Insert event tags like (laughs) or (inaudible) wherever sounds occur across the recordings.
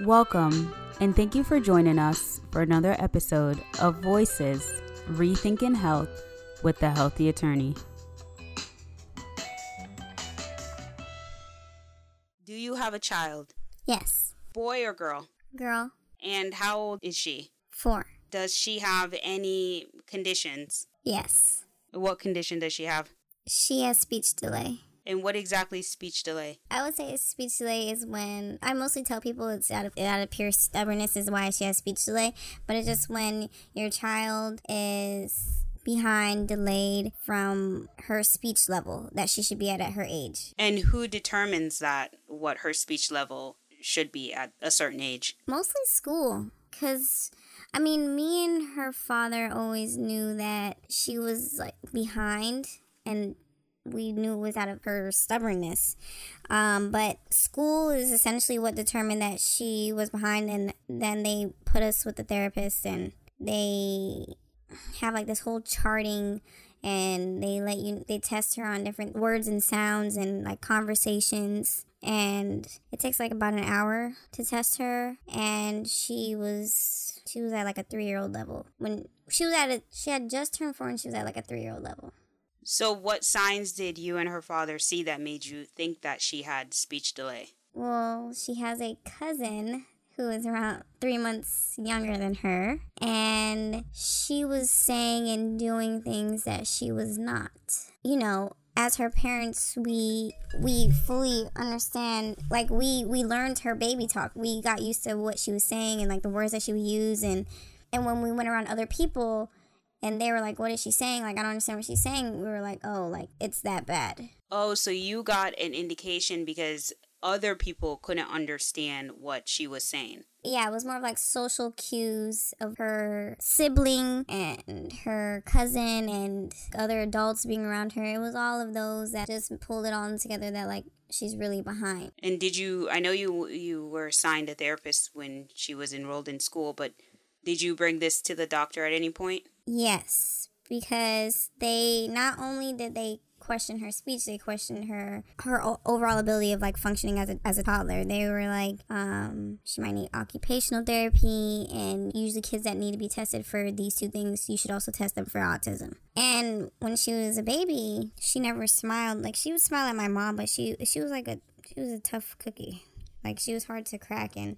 Welcome, and thank you for joining us for another episode of Voices Rethinking Health with the Healthy Attorney. Do you have a child? Yes. Boy or girl? Girl. And how old is she? Four. Does she have any conditions? Yes. What condition does she have? She has speech delay. And what exactly is speech delay? I would say speech delay is when I mostly tell people it's out of out of pure stubbornness is why she has speech delay, but it's just when your child is behind, delayed from her speech level that she should be at at her age. And who determines that what her speech level should be at a certain age? Mostly school, cuz I mean, me and her father always knew that she was like behind and we knew it was out of her stubbornness. Um, but school is essentially what determined that she was behind, and then they put us with the therapist, and they have like this whole charting and they let you they test her on different words and sounds and like conversations. And it takes like about an hour to test her. And she was she was at like a three year old level. When she was at a she had just turned four and she was at like a three year old level So, what signs did you and her father see that made you think that she had speech delay? well she has a cousin who is around three months younger than her and she was saying and doing things that she was not you know as her parents we we fully understand like we we learned her baby talk we got used to what she was saying and like the words that she would use and and when we went around other people and they were like what is she saying like i don't understand what she's saying we were like oh like it's that bad Oh, so you got an indication because other people couldn't understand what she was saying. yeah, it was more of like social cues of her sibling and her cousin and other adults being around her. It was all of those that just pulled it all together that like she's really behind. And did you? I know you you were assigned a therapist when she was enrolled in school, but did you bring this to the doctor at any point? Yes, because they not only did they question her speech, they questioned her her overall ability of like functioning as a as a toddler. They were like, um, she might need occupational therapy, and usually kids that need to be tested for these two things, you should also test them for autism. And when she was a baby, she never smiled. Like she would smile at my mom, but she she was like a she was a tough cookie. Like she was hard to crack and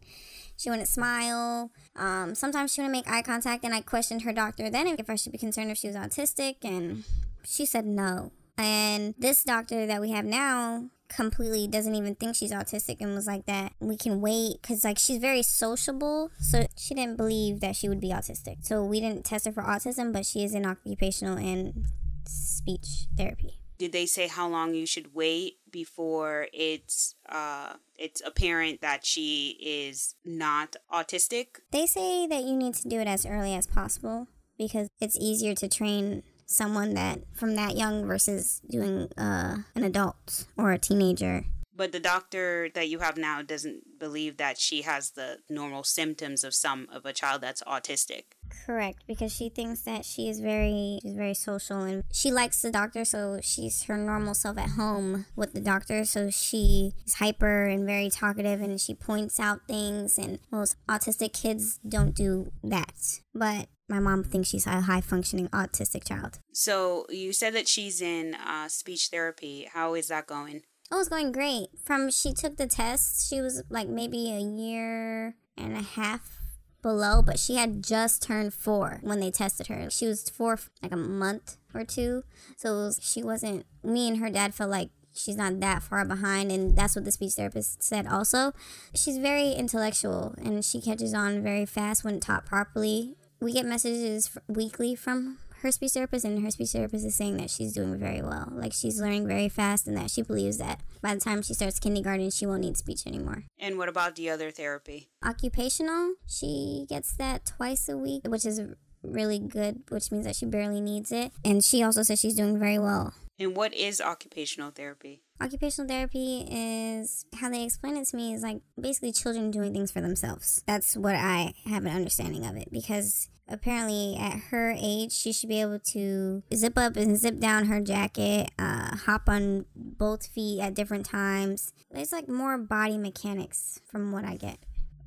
she wouldn't smile. Um, sometimes she wouldn't make eye contact, and I questioned her doctor then if I should be concerned if she was autistic, and she said no. And this doctor that we have now completely doesn't even think she's autistic and was like that we can wait because like she's very sociable so she didn't believe that she would be autistic so we didn't test her for autism but she is in occupational and speech therapy Did they say how long you should wait before it's uh it's apparent that she is not autistic? They say that you need to do it as early as possible because it's easier to train someone that from that young versus doing uh, an adult or a teenager. But the doctor that you have now doesn't believe that she has the normal symptoms of some of a child that's autistic. Correct, because she thinks that she is very she's very social and she likes the doctor, so she's her normal self at home with the doctor. So she is hyper and very talkative, and she points out things. And most autistic kids don't do that, but my mom thinks she's a high functioning autistic child. So you said that she's in uh, speech therapy. How is that going? Oh, it's going great. From she took the test, she was like maybe a year and a half below, but she had just turned four when they tested her. She was four like a month or two, so was, she wasn't. Me and her dad felt like she's not that far behind, and that's what the speech therapist said. Also, she's very intellectual and she catches on very fast when taught properly. We get messages weekly from her speech therapist, and her speech therapist is saying that she's doing very well. Like she's learning very fast, and that she believes that by the time she starts kindergarten, she won't need speech anymore. And what about the other therapy? Occupational, she gets that twice a week, which is really good, which means that she barely needs it. And she also says she's doing very well. And what is occupational therapy? Occupational therapy is how they explain it to me is like basically children doing things for themselves. That's what I have an understanding of it because apparently at her age she should be able to zip up and zip down her jacket, uh, hop on both feet at different times. It's like more body mechanics from what I get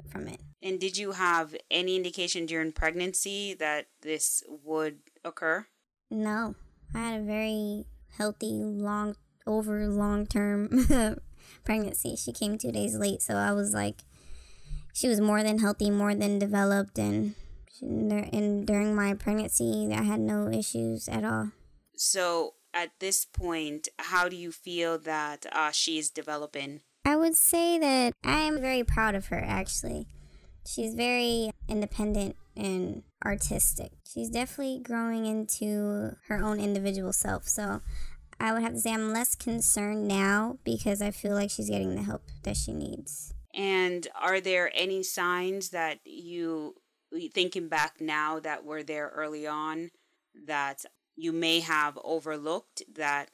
from it. And did you have any indication during pregnancy that this would occur? No, I had a very healthy, long, over long term (laughs) pregnancy. She came two days late, so I was like, she was more than healthy, more than developed, and and during my pregnancy, I had no issues at all. So at this point, how do you feel that uh, she is developing? I would say that I am very proud of her. Actually, she's very independent and artistic. She's definitely growing into her own individual self. So I would have to say I'm less concerned now because I feel like she's getting the help that she needs. And are there any signs that you, thinking back now, that were there early on that you may have overlooked that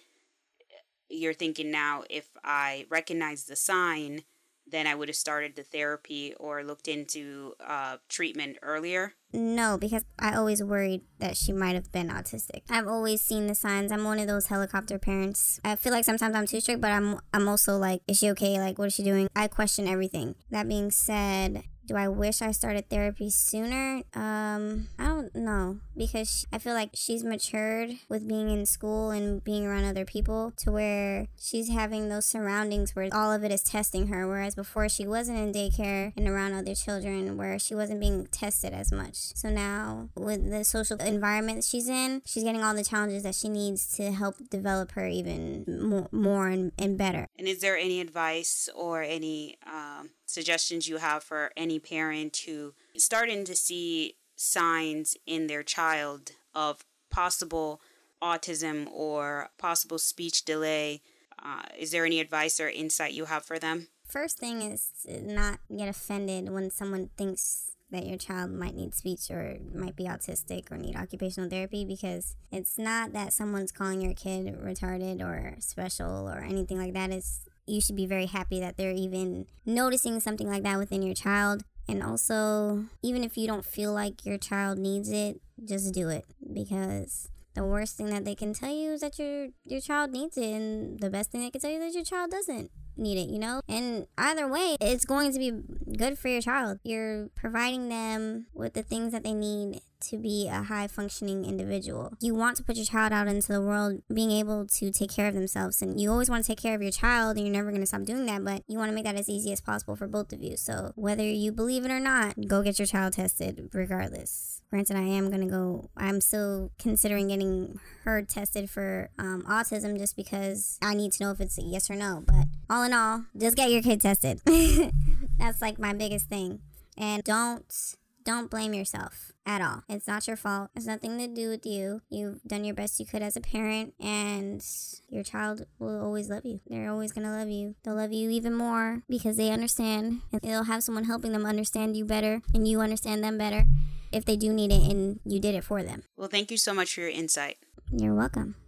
you're thinking now, if I recognize the sign, then I would have started the therapy or looked into uh, treatment earlier? No, because I always worried that she might have been autistic. I've always seen the signs. I'm one of those helicopter parents. I feel like sometimes I'm too strict, but I'm I'm also like, is she okay? Like, what is she doing? I question everything. That being said, do I wish I started therapy sooner? Um, I don't know because I feel like she's matured with being in school and being around other people to where she's having those surroundings where all of it is testing her. Whereas before she wasn't in daycare and around other children where she wasn't being tested as much. So now with the social environment she's in, she's getting all the challenges that she needs to help develop her even more, more and, and better. And is there any advice or any um, suggestions you have for any parent who starting to see signs in their child of possible autism or possible speech delay? Uh, is there any advice or insight you have for them? First thing is not get offended when someone thinks that your child might need speech or might be autistic or need occupational therapy because it's not that someone's calling your kid retarded or special or anything like that. It's you should be very happy that they're even noticing something like that within your child. And also, even if you don't feel like your child needs it, just do it because the worst thing that they can tell you is that your your child needs it and the best thing they can tell you is that your child doesn't need it, you know? And either way, it's going to be good for your child. You're providing them with the things that they need to be a high functioning individual. You want to put your child out into the world being able to take care of themselves. And you always want to take care of your child, and you're never going to stop doing that, but you want to make that as easy as possible for both of you. So whether you believe it or not, go get your child tested regardless. Granted, I am going to go, I'm still considering getting her tested for um, autism just because I need to know if it's a yes or no. But all in all, just get your kid tested. (laughs) That's like my biggest thing. And don't don't blame yourself at all. It's not your fault. It's nothing to do with you. You've done your best you could as a parent, and your child will always love you. They're always going to love you. They'll love you even more because they understand, and they'll have someone helping them understand you better, and you understand them better if they do need it and you did it for them. Well, thank you so much for your insight. You're welcome.